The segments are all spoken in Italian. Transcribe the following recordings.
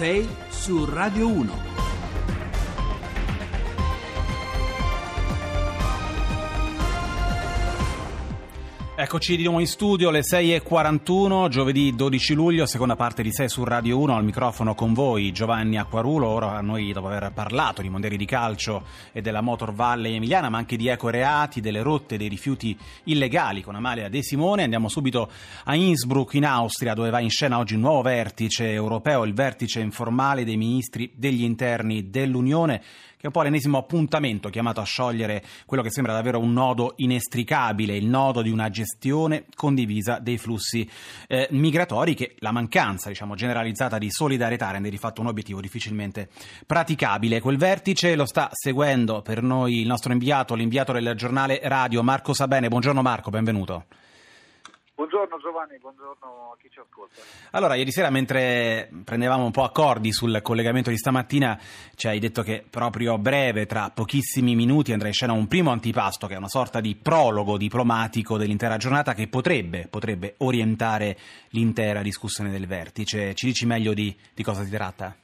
6 su Radio 1. Eccoci di nuovo in studio, le 6.41, giovedì 12 luglio, seconda parte di 6 su Radio 1, al microfono con voi Giovanni Acquarulo, ora noi dopo aver parlato di mondiali di calcio e della Motor Valley emiliana, ma anche di ecoreati, delle rotte, dei rifiuti illegali con Amalia De Simone, andiamo subito a Innsbruck in Austria dove va in scena oggi un nuovo vertice europeo, il vertice informale dei ministri degli interni dell'Unione che è un po' l'ennesimo appuntamento chiamato a sciogliere quello che sembra davvero un nodo inestricabile, il nodo di una gestione condivisa dei flussi eh, migratori che la mancanza diciamo, generalizzata di solidarietà rende di fatto un obiettivo difficilmente praticabile. Quel vertice lo sta seguendo per noi il nostro inviato, l'inviato del giornale radio Marco Sabene. Buongiorno Marco, benvenuto. Buongiorno Giovanni, buongiorno a chi ci ascolta. Allora, ieri sera mentre prendevamo un po' accordi sul collegamento di stamattina ci hai detto che proprio a breve, tra pochissimi minuti, andrà in scena un primo antipasto che è una sorta di prologo diplomatico dell'intera giornata che potrebbe, potrebbe orientare l'intera discussione del vertice. Ci dici meglio di, di cosa si tratta?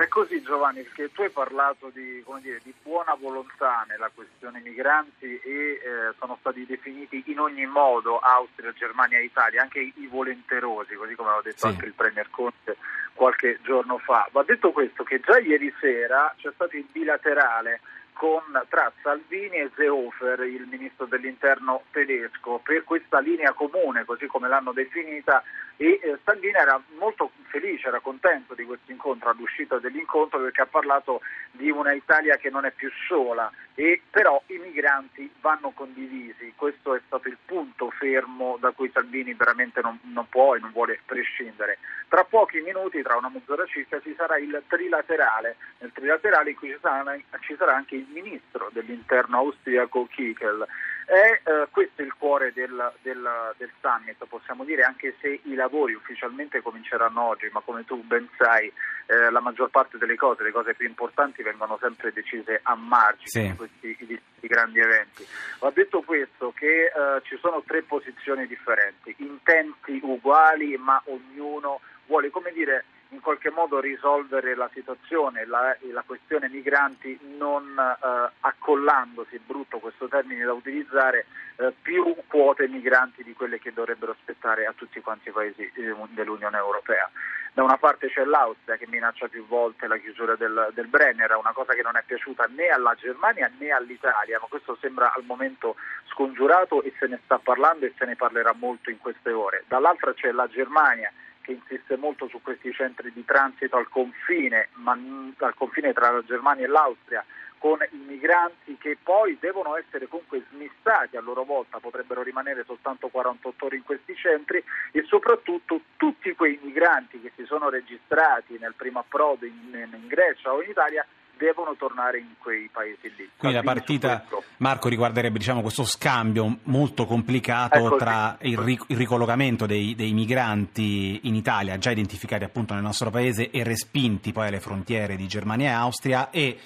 È così Giovanni, perché tu hai parlato di, dire, di buona volontà nella questione migranti e eh, sono stati definiti in ogni modo Austria, Germania e Italia, anche i volenterosi, così come aveva detto sì. anche il Premier Conte qualche giorno fa. Va detto questo che già ieri sera c'è stato il bilaterale con, tra Salvini e Seehofer, il ministro dell'interno tedesco, per questa linea comune, così come l'hanno definita, e eh, Salvini era molto felice, era contento di questo incontro, all'uscita dell'incontro, perché ha parlato di una Italia che non è più sola, e però i migranti vanno condivisi, questo è stato il punto fermo da cui Salvini veramente non, non può e non vuole prescindere. Tra pochi minuti, tra una mezz'ora circa, ci sarà il trilaterale, nel trilaterale in cui ci sarà, ci sarà anche il ministro dell'interno austriaco Kikel. È eh, questo il cuore del, del, del, summit, possiamo dire, anche se i lavori ufficialmente cominceranno oggi, ma come tu ben sai, eh, la maggior parte delle cose, le cose più importanti, vengono sempre decise a margine sì. di questi di, di grandi eventi. Va detto questo che eh, ci sono tre posizioni differenti, intenti uguali, ma ognuno vuole, come dire, in qualche modo risolvere la situazione, la, la questione migranti non eh, accollandosi, brutto questo termine da utilizzare, eh, più quote migranti di quelle che dovrebbero aspettare a tutti quanti i paesi eh, dell'Unione Europea. Da una parte c'è l'Austria che minaccia più volte la chiusura del, del Brenner, una cosa che non è piaciuta né alla Germania né all'Italia, ma questo sembra al momento scongiurato e se ne sta parlando e se ne parlerà molto in queste ore. Dall'altra c'è la Germania che insiste molto su questi centri di transito al confine, ma, al confine tra la Germania e l'Austria, con i migranti che poi devono essere comunque smistati a loro volta, potrebbero rimanere soltanto 48 ore in questi centri e soprattutto tutti quei migranti che si sono registrati nel primo approdo in, in Grecia o in Italia devono tornare in quei paesi lì. Quindi la partita, Marco, riguarderebbe diciamo, questo scambio molto complicato tra il, ric- il ricollocamento dei, dei, migranti in Italia, già identificati appunto nel nostro paese e respinti poi alle frontiere di Germania e Austria, e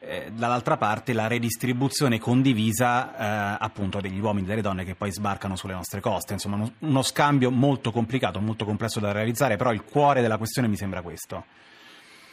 eh, dall'altra parte la redistribuzione condivisa eh, appunto degli uomini e delle donne che poi sbarcano sulle nostre coste. Insomma, uno, uno scambio molto complicato, molto complesso da realizzare, però il cuore della questione mi sembra questo.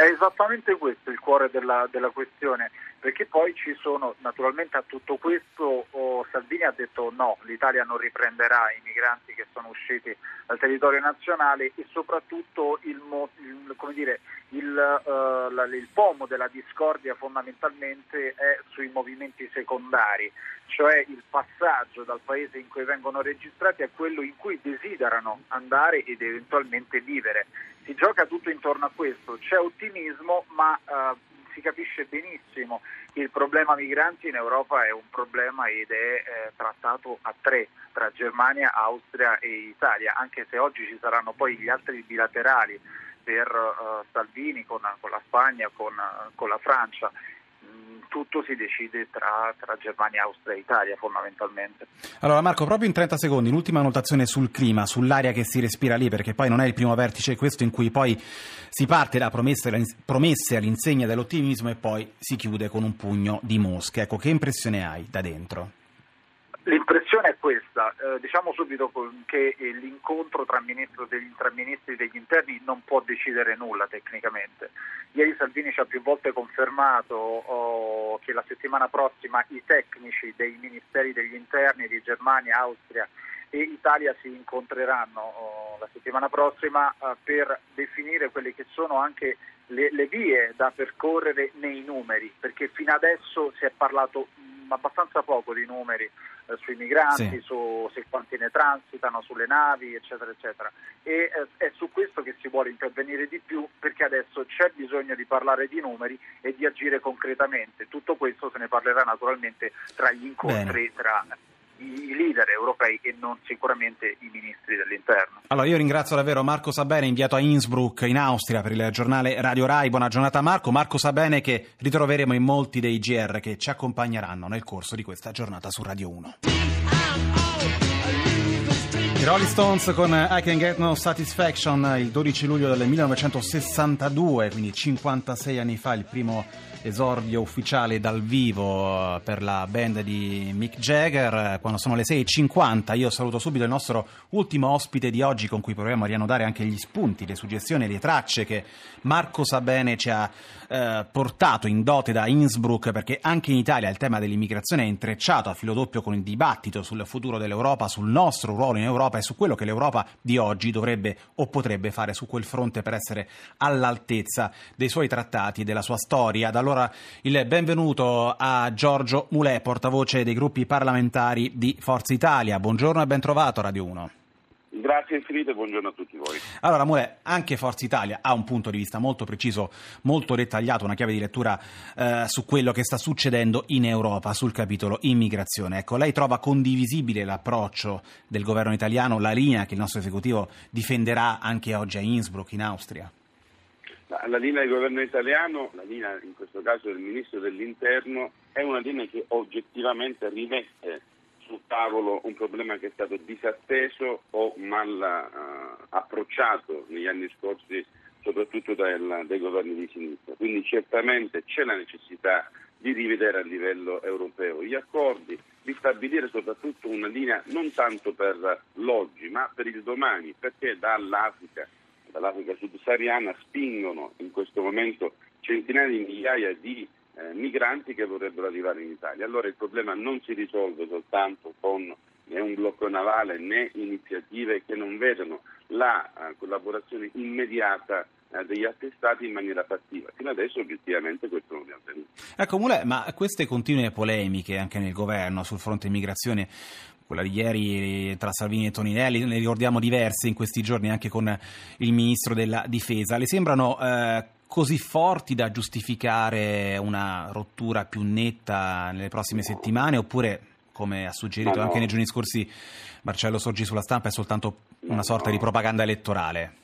È esattamente questo il cuore della, della questione, perché poi ci sono, naturalmente a tutto questo oh, Salvini ha detto no, l'Italia non riprenderà i migranti che sono usciti dal territorio nazionale e soprattutto il, il, dire, il, uh, la, il pomo della discordia fondamentalmente è sui movimenti secondari, cioè il passaggio dal paese in cui vengono registrati a quello in cui desiderano andare ed eventualmente vivere. Si gioca tutto intorno a questo, c'è ottimismo ma eh, si capisce benissimo il problema migranti in Europa è un problema ed è eh, trattato a tre tra Germania, Austria e Italia, anche se oggi ci saranno poi gli altri bilaterali per eh, Salvini con, con, la Spagna, con, con la Francia tutto si decide tra, tra, Germania, Austria e Italia fondamentalmente. Allora Marco, proprio in 30 secondi, un'ultima notazione sul clima, sull'aria che si respira lì, perché poi non è il primo vertice questo in cui poi si parte da promesse, promesse all'insegna dell'ottimismo e poi si chiude con un pugno di mosche. Ecco, che impressione hai da dentro? L'impressione è questa, eh, diciamo subito che l'incontro tra, degli, tra, ministri degli interni non può decidere nulla tecnicamente. Ieri Salvini ci ha più volte confermato oh, che la settimana prossima i tecnici dei ministeri degli interni di Germania, Austria e Italia si incontreranno oh, la settimana prossima eh, per definire quelle che sono anche le, le vie da percorrere nei numeri, perché fino adesso si è parlato abbastanza poco di numeri eh, sui migranti, sì. su se quanti ne transitano, sulle navi, eccetera, eccetera. E eh, è su questo che si vuole intervenire di più perché adesso c'è bisogno di parlare di numeri e di agire concretamente. Tutto questo se ne parlerà naturalmente tra gli incontri Bene. tra i leader europei e non sicuramente i ministri dell'interno. Allora io ringrazio davvero Marco Sabene, inviato a Innsbruck in Austria per il giornale Radio Rai. Buona giornata Marco. Marco Sabene che ritroveremo in molti dei GR che ci accompagneranno nel corso di questa giornata su Radio 1. Rolling Stones con I Can Get No Satisfaction il 12 luglio del 1962, quindi 56 anni fa, il primo esordio ufficiale dal vivo eh, per la band di Mick Jagger. Quando sono le 6.50 io saluto subito il nostro ultimo ospite di oggi con cui proviamo a riannodare anche gli spunti, le suggestioni, le tracce che Marco Sabene ci ha eh, portato in dote da Innsbruck perché anche in Italia il tema dell'immigrazione è intrecciato a filo doppio con il dibattito sul futuro dell'Europa, sul nostro ruolo in Europa e su quello che l'Europa di oggi dovrebbe o potrebbe fare su quel fronte per essere all'altezza dei suoi trattati e della sua storia. Da allora il benvenuto a Giorgio Mulè, portavoce dei gruppi parlamentari di Forza Italia. Buongiorno e ben trovato Radio 1. Grazie infinite e buongiorno a tutti voi. Allora, Mulè, anche Forza Italia ha un punto di vista molto preciso, molto dettagliato, una chiave di lettura eh, su quello che sta succedendo in Europa sul capitolo immigrazione. Ecco, lei trova condivisibile l'approccio del governo italiano, la linea che il nostro esecutivo difenderà anche oggi a Innsbruck, in Austria? La linea del governo italiano, la linea in questo caso del Ministro dell'Interno, è una linea che oggettivamente rimette sul tavolo un problema che è stato disatteso o mal uh, approcciato negli anni scorsi, soprattutto dal, dai governi di sinistra. Quindi certamente c'è la necessità di rivedere a livello europeo gli accordi, di stabilire soprattutto una linea non tanto per l'oggi ma per il domani, perché dall'Africa dall'Africa subsahariana spingono in questo momento centinaia di migliaia di eh, migranti che vorrebbero arrivare in Italia. Allora il problema non si risolve soltanto con né un blocco navale né iniziative che non vedono la uh, collaborazione immediata uh, degli altri Stati in maniera fattiva. Fino adesso obiettivamente questo non è avvenuto. Ecco Mule, ma queste continue polemiche anche nel governo sul fronte immigrazione quella di ieri tra Salvini e Toninelli, ne ricordiamo diverse in questi giorni anche con il ministro della difesa. Le sembrano eh, così forti da giustificare una rottura più netta nelle prossime settimane oppure, come ha suggerito no. anche nei giorni scorsi Marcello Sorgi sulla stampa, è soltanto una sorta no. di propaganda elettorale?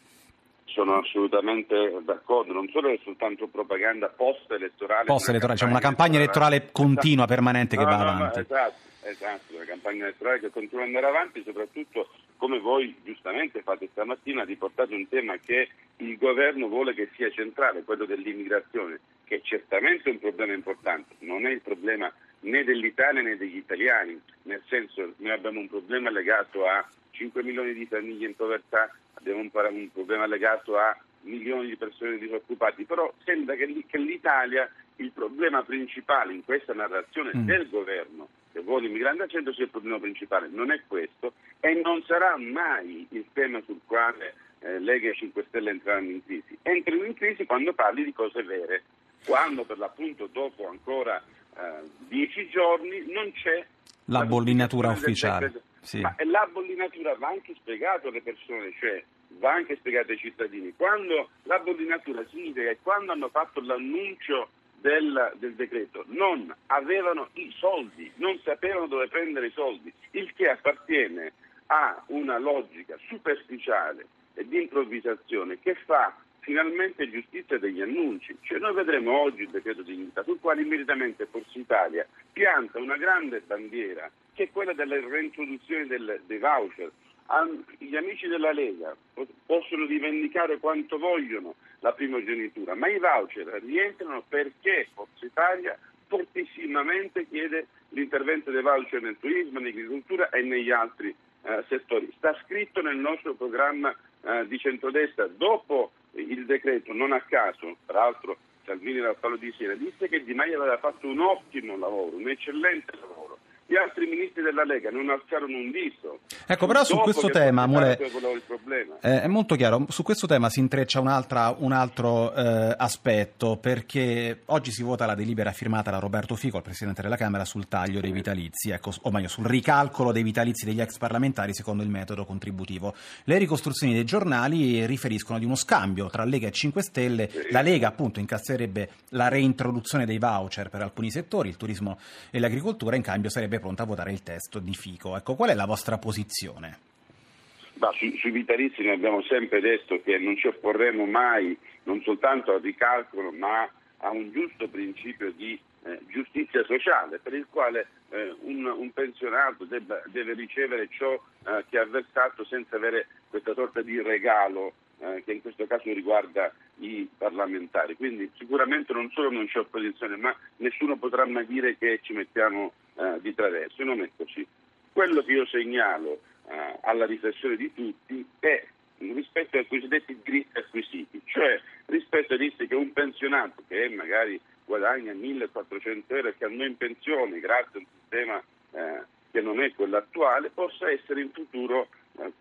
sono assolutamente d'accordo, non solo è soltanto propaganda post-elettorale. Post-elettorale, cioè una campagna elettorale continua, permanente che no, va no, avanti. esatto, esatto, una campagna elettorale che continua ad andare avanti, soprattutto come voi giustamente fate stamattina, riportate un tema che il governo vuole che sia centrale, quello dell'immigrazione, che certamente è un problema importante, non è il problema né dell'Italia né degli italiani, nel senso noi abbiamo un problema legato a 5 milioni di famiglie in povertà, abbiamo un, un problema legato a milioni di persone disoccupate, però sembra che, che l'Italia il problema principale in questa narrazione mm. del governo che vuole immigrante al centro sia il problema principale, non è questo e non sarà mai il tema sul quale eh, Lega e 5 Stelle entreranno in crisi. Entrano in crisi quando parli di cose vere, quando per l'appunto dopo ancora eh, dieci giorni non c'è la, la bollinatura ufficiale. Sì. Ma la bollinatura va anche spiegato alle persone, cioè va anche spiegato ai cittadini. Quando la bollinatura significa che quando hanno fatto l'annuncio del, del, decreto non avevano i soldi, non sapevano dove prendere i soldi, il che appartiene a una logica superficiale e di improvvisazione che fa finalmente giustizia degli annunci. Cioè noi vedremo oggi il decreto di dignità sul quale immediatamente Forza Italia pianta una grande bandiera che è quella della reintroduzione del, dei voucher. Gli amici della Lega possono rivendicare quanto vogliono la primogenitura, ma i voucher rientrano perché Forza Italia fortissimamente chiede l'intervento dei voucher nel turismo, nell'agricoltura e negli altri eh, settori. Sta scritto nel nostro programma eh, di centrodestra, dopo il decreto, non a caso, tra l'altro Salvini dal Palo di Siena, disse che Di Maio aveva fatto un ottimo lavoro, un eccellente lavoro gli altri ministri della Lega non alzarono un dito. Ecco, però su questo tema, Mule, eh, è molto chiaro, su questo tema si intreccia un, un altro eh, aspetto, perché oggi si vota la delibera firmata da Roberto Fico, il Presidente della Camera, sul taglio dei vitalizi, ecco, o meglio, sul ricalcolo dei vitalizi degli ex parlamentari secondo il metodo contributivo. Le ricostruzioni dei giornali riferiscono di uno scambio tra Lega e 5 Stelle, sì. la Lega appunto incasserebbe la reintroduzione dei voucher per alcuni settori, il turismo e l'agricoltura, in cambio sarebbe sarebbe pronta a votare il testo di Fico. Ecco, qual è la vostra posizione? Bah, su, sui vitalizi noi abbiamo sempre detto che non ci opporremo mai non soltanto al ricalcolo ma a un giusto principio di eh, giustizia sociale per il quale eh, un, un, pensionato debba, deve ricevere ciò eh, che ha versato senza avere questa sorta di regalo eh, che in questo caso riguarda i parlamentari. Quindi sicuramente non solo non c'è opposizione ma nessuno potrà mai dire che ci mettiamo eh, di traverso, non è così. Quello che io segnalo eh, alla riflessione di tutti è rispetto ai cosiddetti diritti acquisiti, cioè rispetto ai diritti che un pensionato che magari guadagna 1400 euro e che andò in pensione grazie a un sistema eh, che non è quello attuale, possa essere in futuro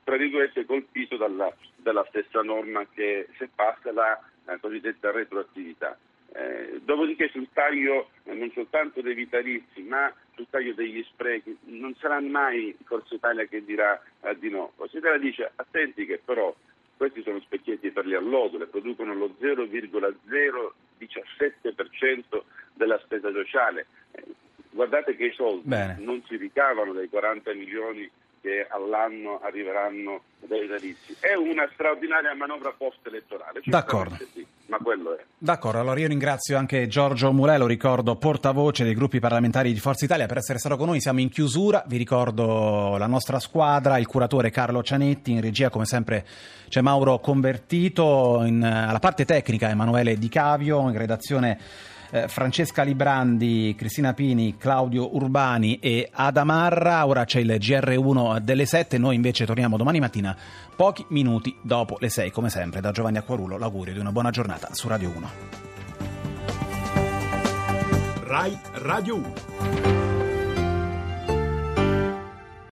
tra virgolette colpito dalla, dalla, stessa norma che se passa la, la cosiddetta retroattività. Eh, dopodiché sul taglio eh, non soltanto dei vitalizi ma sul taglio degli sprechi non sarà mai Forza Italia che dirà eh, di no. Forza Italia dice attenti che però questi sono specchietti per le allodole, producono lo 0,017% della spesa sociale. Eh, guardate che i soldi Bene. non si ricavano dai 40 milioni che all'anno arriveranno dai davizi. È una straordinaria manovra post-elettorale. D'accordo. Sì, ma quello è. D'accordo, allora io ringrazio anche Giorgio Mulello, ricordo portavoce dei gruppi parlamentari di Forza Italia per essere stato con noi. Siamo in chiusura, vi ricordo la nostra squadra, il curatore Carlo Cianetti, in regia come sempre c'è Mauro Convertito, in, alla parte tecnica Emanuele Di Cavio, in redazione eh, Francesca Librandi, Cristina Pini, Claudio Urbani e Adamarra. Ora c'è il GR1 delle 7, noi invece torniamo domani mattina pochi minuti dopo le 6, come sempre. Da Giovanni Acquarulo l'augurio di una buona giornata su Radio 1. RAI Radio 1